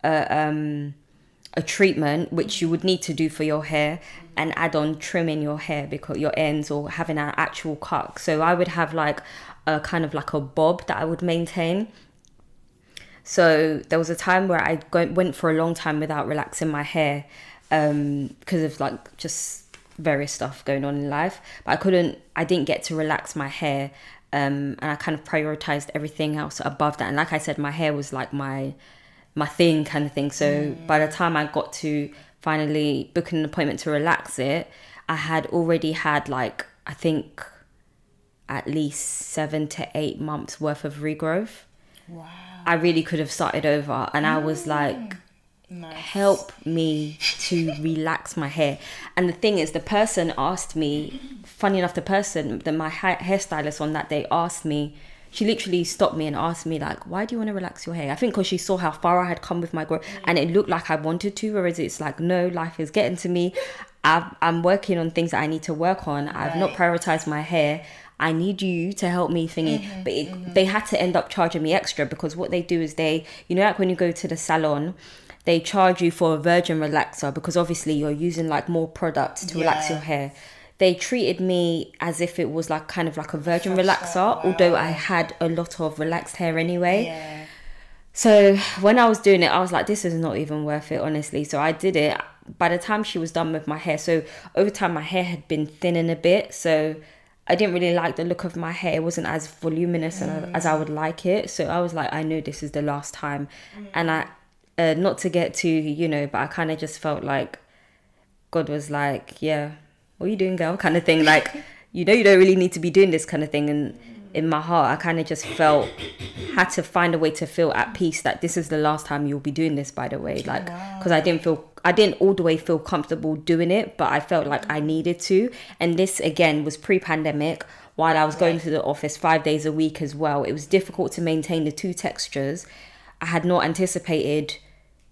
a um a treatment which you would need to do for your hair and add on trimming your hair because your ends or having an actual cut. So I would have like a kind of like a bob that I would maintain. So there was a time where I went for a long time without relaxing my hair um, because of like just various stuff going on in life. But I couldn't, I didn't get to relax my hair, um, and I kind of prioritized everything else above that. And like I said, my hair was like my my thing kind of thing. So by the time I got to finally booking an appointment to relax it, I had already had like I think at least seven to eight months worth of regrowth. wow, I really could have started over. And I was like, nice. help me to relax my hair. And the thing is, the person asked me, funny enough, the person, that my ha- hairstylist on that day asked me, she literally stopped me and asked me, like, why do you want to relax your hair? I think because she saw how far I had come with my growth and it looked like I wanted to, whereas it's like, no, life is getting to me. I've, I'm working on things that I need to work on. I've not prioritized my hair. I need you to help me thingy. Mm-hmm, but it, mm-hmm. they had to end up charging me extra because what they do is they, you know, like when you go to the salon, they charge you for a virgin relaxer because obviously you're using like more products to relax your hair. They treated me as if it was like kind of like a virgin Fresh relaxer, start, although. I had a lot of relaxed hair anyway. Yeah. So when I was doing it, I was like, this is not even worth it, honestly. So I did it. By the time she was done with my hair, so over time my hair had been thinning a bit. So I didn't really like the look of my hair. It wasn't as voluminous and as I mm. would like it. So I was like, I know this is the last time. Mm. And I, uh, not to get too, you know, but I kind of just felt like God was like, yeah, what are you doing, girl? Kind of thing. Like, you know, you don't really need to be doing this kind of thing. And in my heart, I kind of just felt, had to find a way to feel at peace that this is the last time you'll be doing this, by the way. Like, because I didn't feel, I didn't all the way feel comfortable doing it, but I felt like I needed to. And this, again, was pre pandemic while I was going to the office five days a week as well. It was difficult to maintain the two textures. I had not anticipated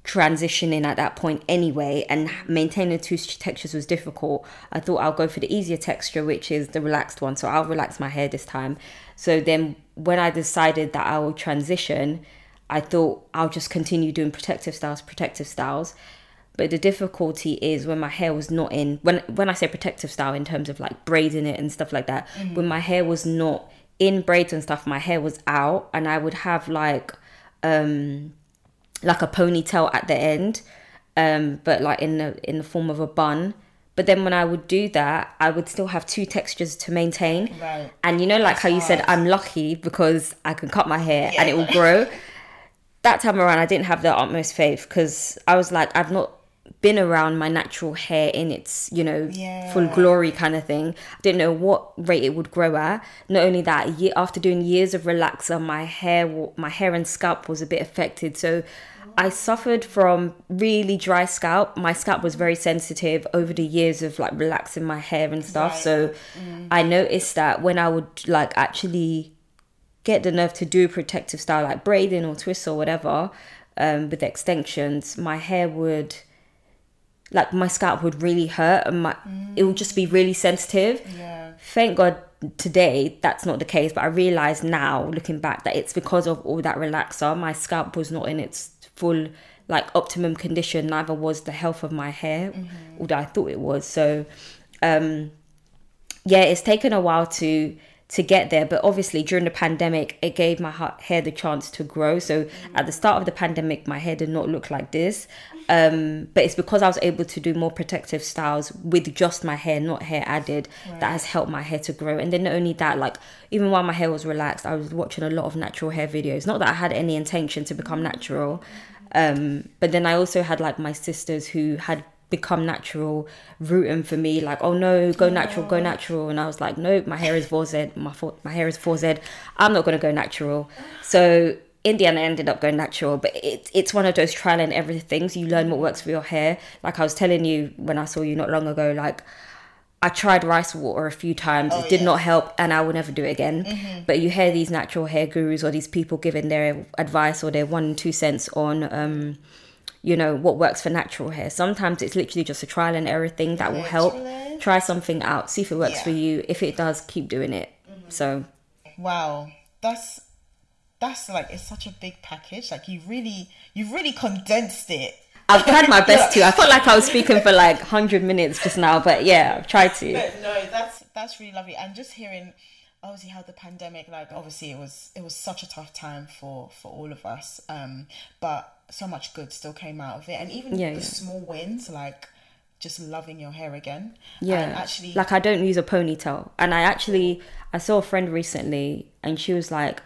transitioning at that point anyway and maintaining two textures was difficult. I thought i'll go for the easier texture which is the relaxed one so i'll relax my hair this time. So then when i decided that i will transition i thought i'll just continue doing protective styles protective styles. But the difficulty is when my hair was not in when when i say protective style in terms of like braiding it and stuff like that when my hair was not in braids and stuff my hair was out and i would have like um like a ponytail at the end um but like in the in the form of a bun but then when i would do that i would still have two textures to maintain Right. and you know like how you said i'm lucky because i can cut my hair and it will grow that time around i didn't have the utmost faith because i was like i've not been around my natural hair in its you know Yeah. full glory kind of thing. I didn't know what rate it would grow at. Not only that, after doing years of relaxer, my hair, my hair and scalp was a bit affected. So I suffered from really dry scalp. My scalp was very sensitive over the years of like relaxing my hair and stuff. Right. So I noticed that when I would like actually get the nerve to do protective style like braiding or twists or whatever um, with extensions, my hair would like my scalp would really hurt and my it would just be really sensitive. Yeah. Thank God today that's not the case, but I realize now looking back that it's because of all that relaxer. My scalp was not in its full like optimum condition, neither was the health of my hair, although I thought it was. So um yeah, it's taken a while to to get there, but obviously during the pandemic, it gave my ha- hair the chance to grow. So at the start of the pandemic, my hair did not look like this, um, but it's because I was able to do more protective styles with just my hair, not hair added, that has helped my hair to grow. And then not only that, like even while my hair was relaxed, I was watching a lot of natural hair videos. Not that I had any intention to become natural, um, but then I also had like my sisters who had become natural rooting for me like oh no go natural go natural and i was like nope my hair is 4C my, fo- my hair is 4C i'm not going to go natural so in the end i ended up going natural but it, it's one of those trial and everything things you learn what works for your hair like i was telling you when i saw you not long ago like I tried rice water a few times. Oh, it did yes. not help, and I will never do it again. But you hear these natural hair gurus or these people giving their advice or their one and two cents on, um, you know, what works for natural hair. Sometimes it's literally just a trial and error thing that will help. Try something out, see if it works Yeah. for you. If it does, keep doing it. So Wow. That's that's like it's such a big package. Like you really you've really condensed it. I've tried my best to. I felt like I was speaking for like hundred minutes just now, but yeah, I've tried to. But no, that's that's really lovely. And just hearing obviously how the pandemic, like obviously it was it was such a tough time for for all of us. Um, but so much good still came out of it, and even Yeah, the yeah. small wins like just loving your hair again. Yeah, and actually, like I don't use a ponytail, and I actually I saw a friend recently, and she was like,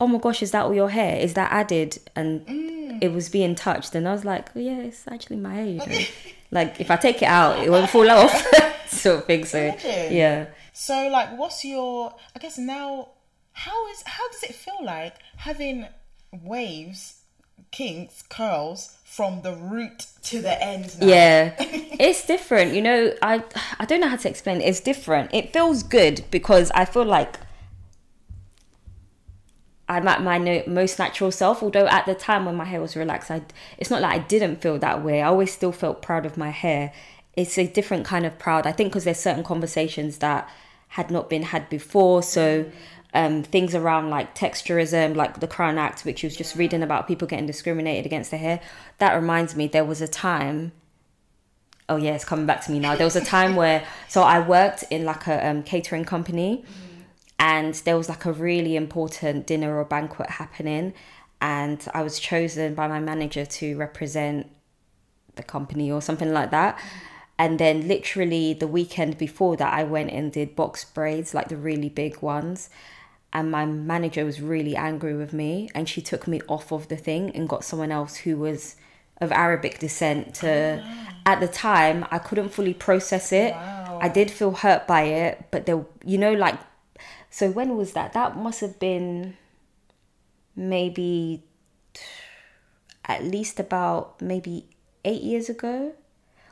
"Oh my gosh, is that all your hair? Is that added?" And Mm. it was being touched, and I was like, oh, "Yeah, it's actually my hair." You know, like if I take it out, it won't fall off, sort of thing. So Imagine. yeah, So, like, what's your? I guess now, how is how does it feel like having waves, kinks, curls from the root to the end? Now? yeah, it's different. You know, I I don't know how to explain. it. It's different. It feels good because I feel like I'm at my no, most natural self. Although at the time when my hair was relaxed, I it's not like I didn't feel that way. I always still felt proud of my hair. It's a different kind of proud. I think because there's certain conversations that had not been had before. So um, things around like texturism, like the Crown Act, which was just reading about people getting discriminated against their hair. That reminds me, there was a time oh yeah it's coming back to me now. There was a time where so i worked in like a um, catering company and there was like a really important dinner or banquet happening and i was chosen by my manager to represent the company or something like that. And then literally the weekend before that i went and did box braids like the really big ones and my manager was really angry with me and she took me off of the thing and got someone else who was of arabic descent to oh. at the time i couldn't fully process it. Wow. i did feel hurt by it but there you know like so when was that? That must have been maybe at least about maybe eight years ago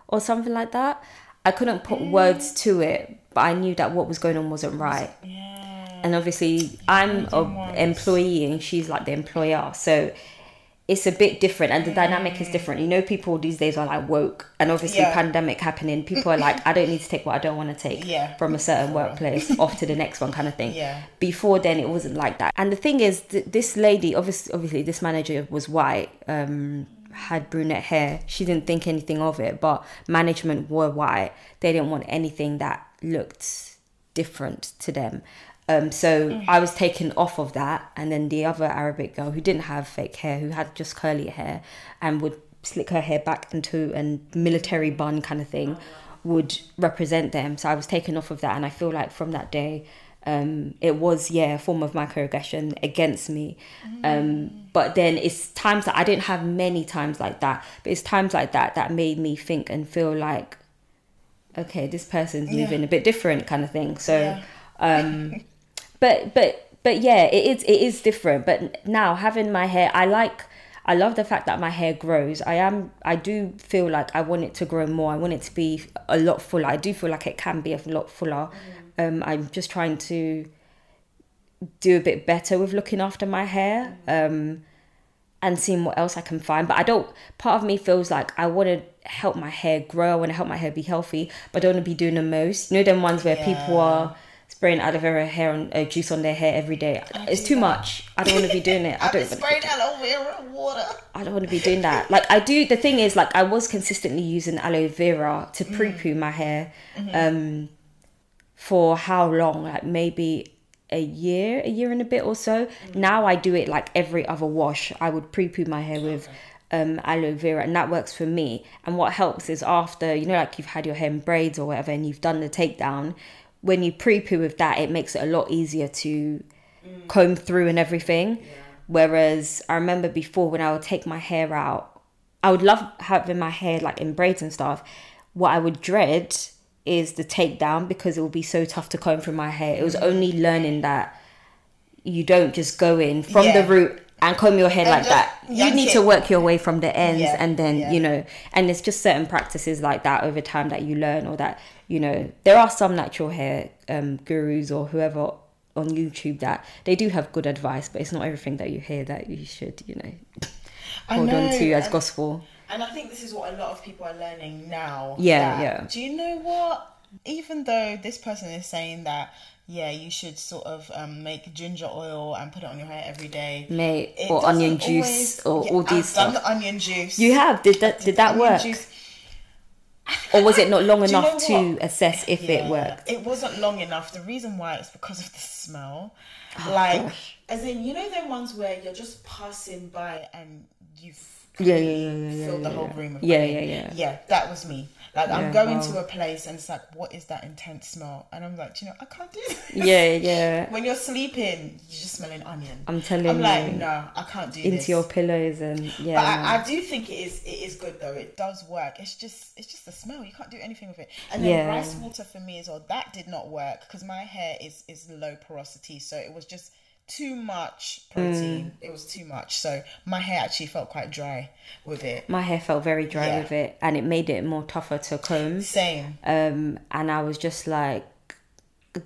or something like that. I couldn't put words to it but i knew that what was going on wasn't right. Yeah. And obviously I'm a once. employee and she's like the employer so it's a bit different and the dynamic is different you know people these days are like woke and obviously Yeah. pandemic happening people are like i don't need to take what i don't want to take Yeah. from a certain workplace off to the next one kind of thing Yeah. before then it wasn't like that and the thing is th- this lady obviously obviously this manager was white um had brunette hair she didn't think anything of it but management were white they didn't want anything that looked different to them um so i was taken off of that and then the other arabic girl who didn't have fake hair who had just curly hair and would slick her hair back into a military bun kind of thing would represent them. So I was taken off of that, and I feel like from that day, um, it was yeah a form of microaggression against me. Um, but then it's times that I didn't have many times like that, but it's times like that that made me think and feel like, okay, this person's Yeah. moving a bit different, kind of thing. So, Yeah. but but but yeah, it is it is different. But now having my hair, I like. I love the fact that my hair grows. I am. I do feel like I want it to grow more. I want it to be a lot fuller. I do feel like it can be a lot fuller. Um, I'm just trying to do a bit better with looking after my hair. Um, and seeing what else I can find. But I don't. Part of me feels like I want to help my hair grow. I want to help my hair be healthy, but I don't want to be doing the most. You know, them ones where people are spraying aloe vera hair on uh, juice on their hair every day. It's too that. much. I don't want to be doing it. I don't. spraying aloe vera water. I don't want to be doing that. Like I do. The thing is, like I was consistently using aloe vera to Mm. pre-poo my hair, Mm-hmm. um, for how long? Like maybe a year, a year and a bit or so. Mm-hmm. Now I do it like every other wash. I would pre-poo my hair with um aloe vera, and that works for me. And what helps is after you know, like you've had your hair in braids or whatever, and you've done the takedown. When you pre-poo with that, it makes it a lot easier to comb through and everything. Whereas I remember before when I would take my hair out, I would love having my hair like in braids and stuff. What I would dread is the takedown because it would be so tough to comb through my hair. It was mm. only learning that you don't just go in from Yeah. the root and comb your hair And like that. You need it. to work your way from the ends Yeah, and then, yeah. you know, and it's just certain practices like that over time that you learn or that, you know, there are some natural hair um, gurus or whoever on YouTube that they do have good advice, but it's not everything that you hear that you should, you know, hold on to as and- gospel. And I think this is what a lot of people are learning now. Yeah, that- yeah. Do you know what? Even though this person is saying that, yeah, you should sort of um, make ginger oil and put it on your hair every day. Mate, or onion juice always- or Yeah, all these I've done stuff. the onion juice. You have? Did that did that Onion work? juice. Or was it not long Do you enough know to assess if it worked? It wasn't long enough. The reason why is because of the smell. Oh, like, as in, you know, them ones where you're just passing by and you've Yeah, yeah, yeah, yeah, yeah, filled the whole yeah. room Yeah, yeah, yeah. Yeah, that was me. Like, I'm going to a place and it's like, what is that intense smell? And I'm like, you know, I can't do this. Yeah, yeah. When you're sleeping, you're just smelling onion. I'm telling you. I'm like, no, I can't do this. Into this. your pillows and yeah. But. I, I do think it is it is good though. It does work. It's just it's just the smell. You can't do anything with it. And then Yeah. rice water for me as well. That did not work because my hair is is low porosity, so it was just too much protein. Mm. It was too much. So my hair actually felt quite dry with it. my hair felt very dry Yeah. with it and it made it more tougher to comb. Same. Um and I was just like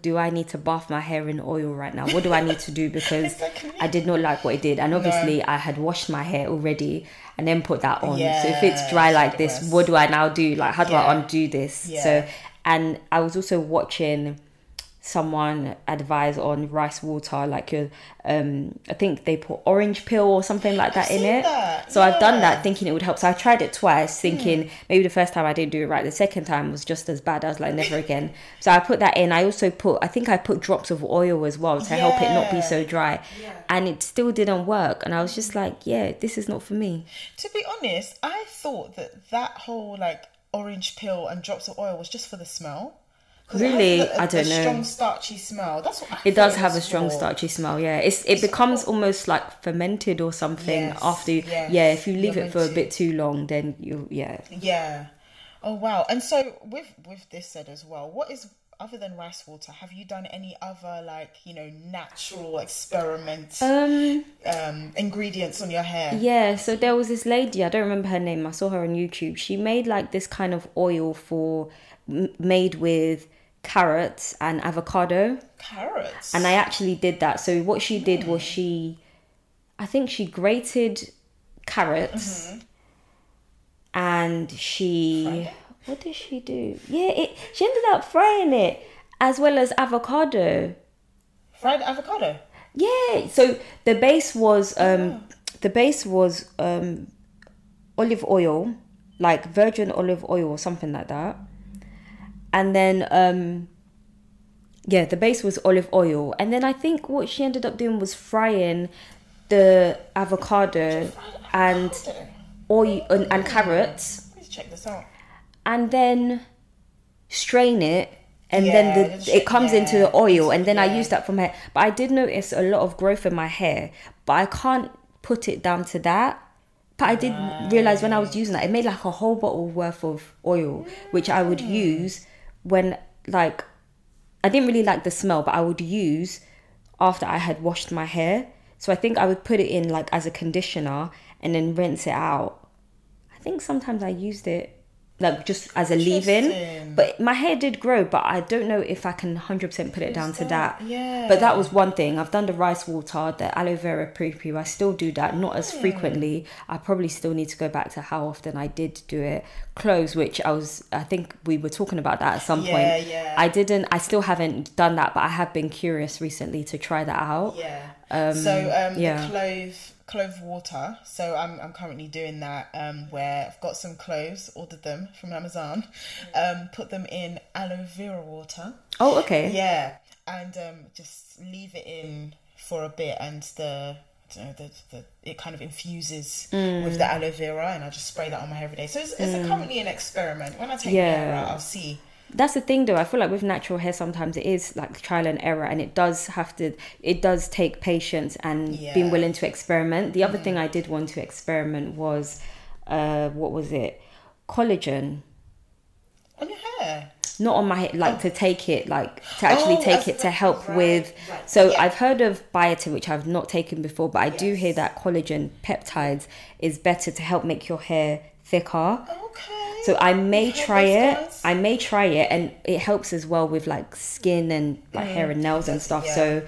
do I need to bath my hair in oil right now? What do I need to do? Because Exactly. I did not like what it did. And obviously, I had washed my hair already and then put that on. so if it's dry like this, what do I now do? Like, how do I undo this? Yeah. So, and I was also watching someone advise on rice water like your um i think they put orange peel or something like that in it. that, so i've done that thinking it would help. So i tried it twice thinking maybe the first time i didn't do it right the second time was just as bad i was like never again. So i put that in. I also put i think i put drops of oil as well to help it not be so dry. And it still didn't work. And i was just like yeah this is not for me. To be honest, I thought that that whole like orange peel and drops of oil was just for the smell. 'Cause it has Really? the- I don't the know. Strong starchy smell. That's what I it does have a strong for. starchy smell yeah it's it becomes almost like fermented or something Yes, after you, yes, yeah if you leave it for a bit too long then you yeah Yeah. Oh wow. And so with with this said as well, what is other than rice water, have you done any other like, you know, natural experiment um um ingredients on your hair? Yeah, so there was this lady, I don't remember her name, I saw her on YouTube. She made like this kind of oil for made with carrots and avocado. Carrots. And I actually did that. So what she did was she I think she grated carrots and she what did she do? Yeah, it she ended up frying it as well as avocado. fried avocado. Yeah. So the base was um the base was um olive oil, like virgin olive oil or something like that. And then um yeah, the base was olive oil. And then I think what she ended up doing was frying the avocado and oil and, and carrots Please check this out. and then strain it and Yeah, then the it comes into the oil and then I yeah. use that for my hair. But I did notice a lot of growth in my hair, but I can't put it down to that. But I did realize when I was using that, it made like a whole bottle worth of oil, which I would use when like I didn't really like the smell, but I would use after I had washed my hair. So I think I would put it in like as a conditioner and then rinse it out. I think sometimes I used it like just as a leave-in, but my hair did grow. But I don't know if I can hundred percent put it down to that? that. Yeah. But that was one thing. I've done the rice water, the aloe vera pre I still do that, not as frequently. I probably still need to go back to how often I did do it. Cloves, which I was, I think we were talking about that at some Yeah, point. yeah. I didn't. I still haven't done that, but I have been curious recently to try that out. Yeah. so um, yeah. the clove clove water. So I'm I'm currently doing that. Um, where I've got some cloves, ordered them from Amazon, um, put them in aloe vera water. Oh, okay. Yeah, and um, just leave it in for a bit, and the. I don't know, the, the, it kind of infuses Mm. with the aloe vera, and I just spray that on my hair every day. So it's, it's a, currently an experiment. When I take Yeah. hair out, I'll see. That's the thing, though. I feel like with natural hair, sometimes it is like trial and error, and it does have to. It does take patience and being Yeah. Mm. willing to experiment. The other thing I did want to experiment was, uh, what was it? Collagen. On your hair. not on my head like to take it like to actually Oh, take it to help right, with right, so yeah. i've heard of biotin which i've not taken before but i do hear that collagen peptides is better to help make your hair thicker Okay. So i may try it guys? i may try it and it helps as well with like skin and like hair and nails and stuff yeah. so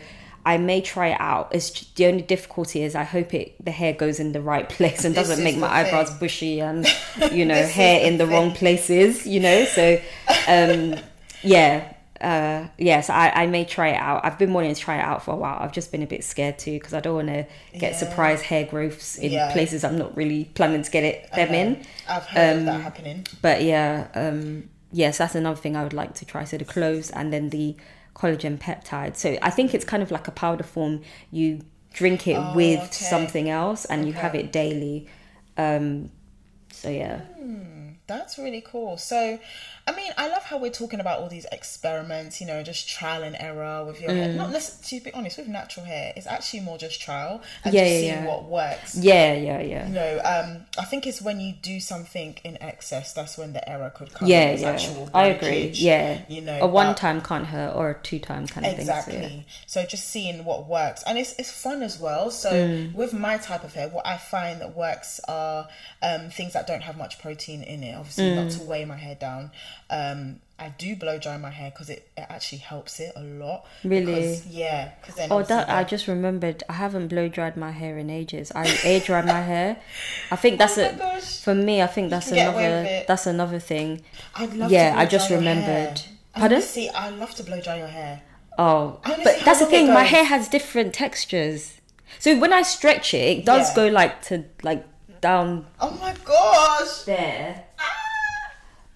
I may try it out. It's j- the only difficulty is I hope it the hair goes in the right place and This doesn't make my eyebrows thing. bushy and you know hair the in the wrong places. You know, so um, yeah, uh, yes, I, I may try it out. I've been wanting to try it out for a while. I've just been a bit scared too because I don't want to get Yeah. surprise hair growths in Yeah. places I'm not really planning to get it them in. I've heard of that Um, happening. But yeah, um, yes, that's another thing I would like to try. So the cloves and then the collagen peptide. So I think it's kind of like a powder form. You drink it Oh, with okay. something else, and you have it daily. Um, so yeah, That's really cool. So, I mean, I love how we're talking about all these experiments, you know, just trial and error with your Mm. hair. Not necessarily, to be honest, with natural hair, it's actually more just trial and Yeah, just yeah, seeing yeah. what works. yeah, yeah, yeah. You know, um, I think it's when you do something in excess that's when the error could come. Yeah, yeah, actual I agree. Yeah, you know, a one time can't hurt, or a two time kind of Exactly. thing. So, just seeing what works, and it's it's fun as well. So Mm. with my type of hair, what I find that works are um, things that don't have much protein in it. Obviously, not Mm. to weigh my hair down. Um, I do blow dry my hair because it, it actually helps it a lot. Really? Because, yeah. Because then oh, that I just remembered. I haven't blow dried my hair in ages. I air dry my hair. I think that's Oh a gosh. for me. I think that's can get away another. That's another thing. I'd love yeah, to blow I just remembered. Pardon? Honestly, I love to blow dry your hair. Oh, I wanna but that's the thing. My hair has different textures. So when I stretch it, it does Yeah. go like to like down Oh my gosh! there.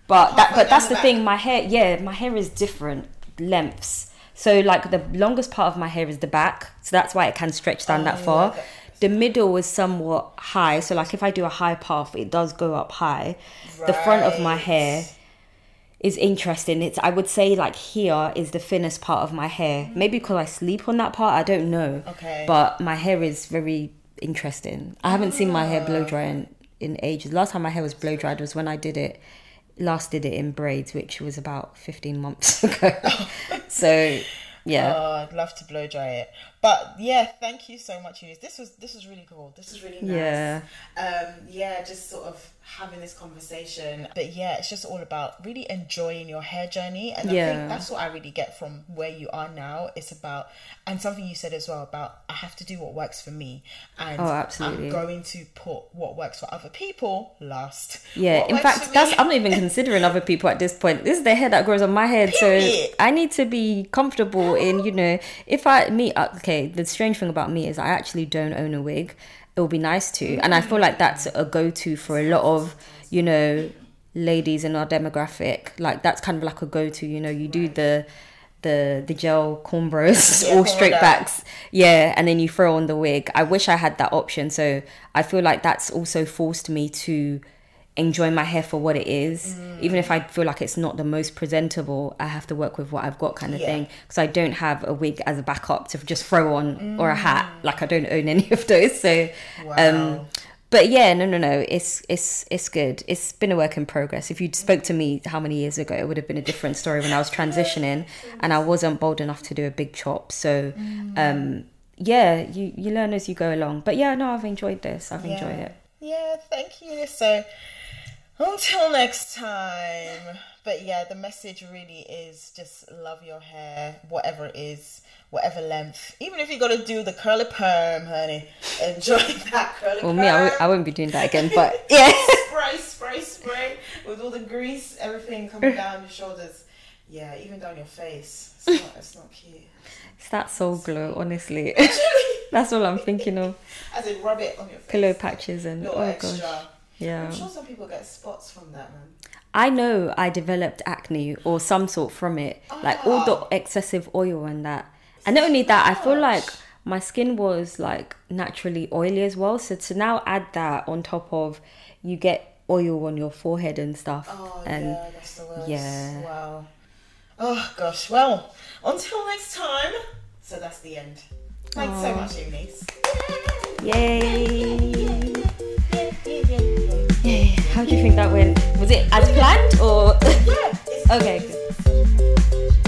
But that, but that's the thing. My hair, yeah, my hair is different lengths. So like the longest part of my hair is the back, so that's why it can stretch down that Oh, far. okay. The middle is somewhat high, so like if I do a high path, it does go up high. The front of my hair is interesting. It's I would say like here is the thinnest part of my hair. Maybe because I sleep on that part, I don't know. Okay. But my hair is very interesting. I haven't seen my hair blow Ah. dry in, in ages. Last time my hair was blow dried was when I did it last did it in braids, which was about fifteen months ago. so yeah. Oh, I'd love to blow dry it. But yeah, thank you so much, Eunice. This was this was really cool. This is really nice. Yeah. Um, yeah, just sort of having this conversation. But yeah, it's just all about really enjoying your hair journey. And I think that's what I really get from where you are now. It's about and something you said as well about I have to do what works for me. And Oh, absolutely. I'm going to put what works for other people last. Yeah, What in fact, that's I'm not even considering other people at this point. This is the hair that grows on my head, so I need to be comfortable in, you know, if I meet uh, okay. The strange thing about me is I actually don't own a wig. It would be nice to, and I feel like that's a go-to for a lot of, you know, ladies in our demographic. Like that's kind of like a go-to. You know, you do the. The, the gel cornrows Yeah, all straight backs yeah and then you throw on the wig i wish i had that option so i feel like that's also forced me to enjoy my hair for what it is. Mm. Even if I feel like it's not the most presentable, I have to work with what I've got, kind of Yeah. thing. Because I don't have a wig as a backup to just throw on or a hat. Mm. Like I don't own any of those. So, Wow. um, but yeah, no, no, no. It's it's it's good. It's been a work in progress. If you spoke to me how many years ago, it would have been a different story when I was transitioning, and I wasn't bold enough to do a big chop. So, Mm. um, yeah, you you learn as you go along. But yeah, no, I've enjoyed this. I've enjoyed it. Yeah, thank you. So until next time. But yeah, the message really is just love your hair, whatever it is, whatever length. Even if you got to do the curly perm, honey, enjoy that curly Well, perm. me, I w- I wouldn't be doing that again. But yeah. spray, spray, spray with all the grease, everything coming down your shoulders. Yeah, even down your face. It's not, it's not cute. It's that Soul Glo, honestly. That's all I'm thinking of. As in, rub it on your face. Pillow patches and oh extra. gosh, yeah. I'm sure some people get spots from that, man. I know I developed acne or some sort from it, ah. like all the excessive oil and that. And not only that, I feel like my skin was like naturally oily as well. So to now add that on top of, you get oil on your forehead and stuff. Oh and yeah, that's the worst. yeah. Wow. Oh gosh. Well, until next time. So that's the end. Thanks so much, Eunice. yay! How do you think that went? Was it as planned or? Yeah. Okay. Good.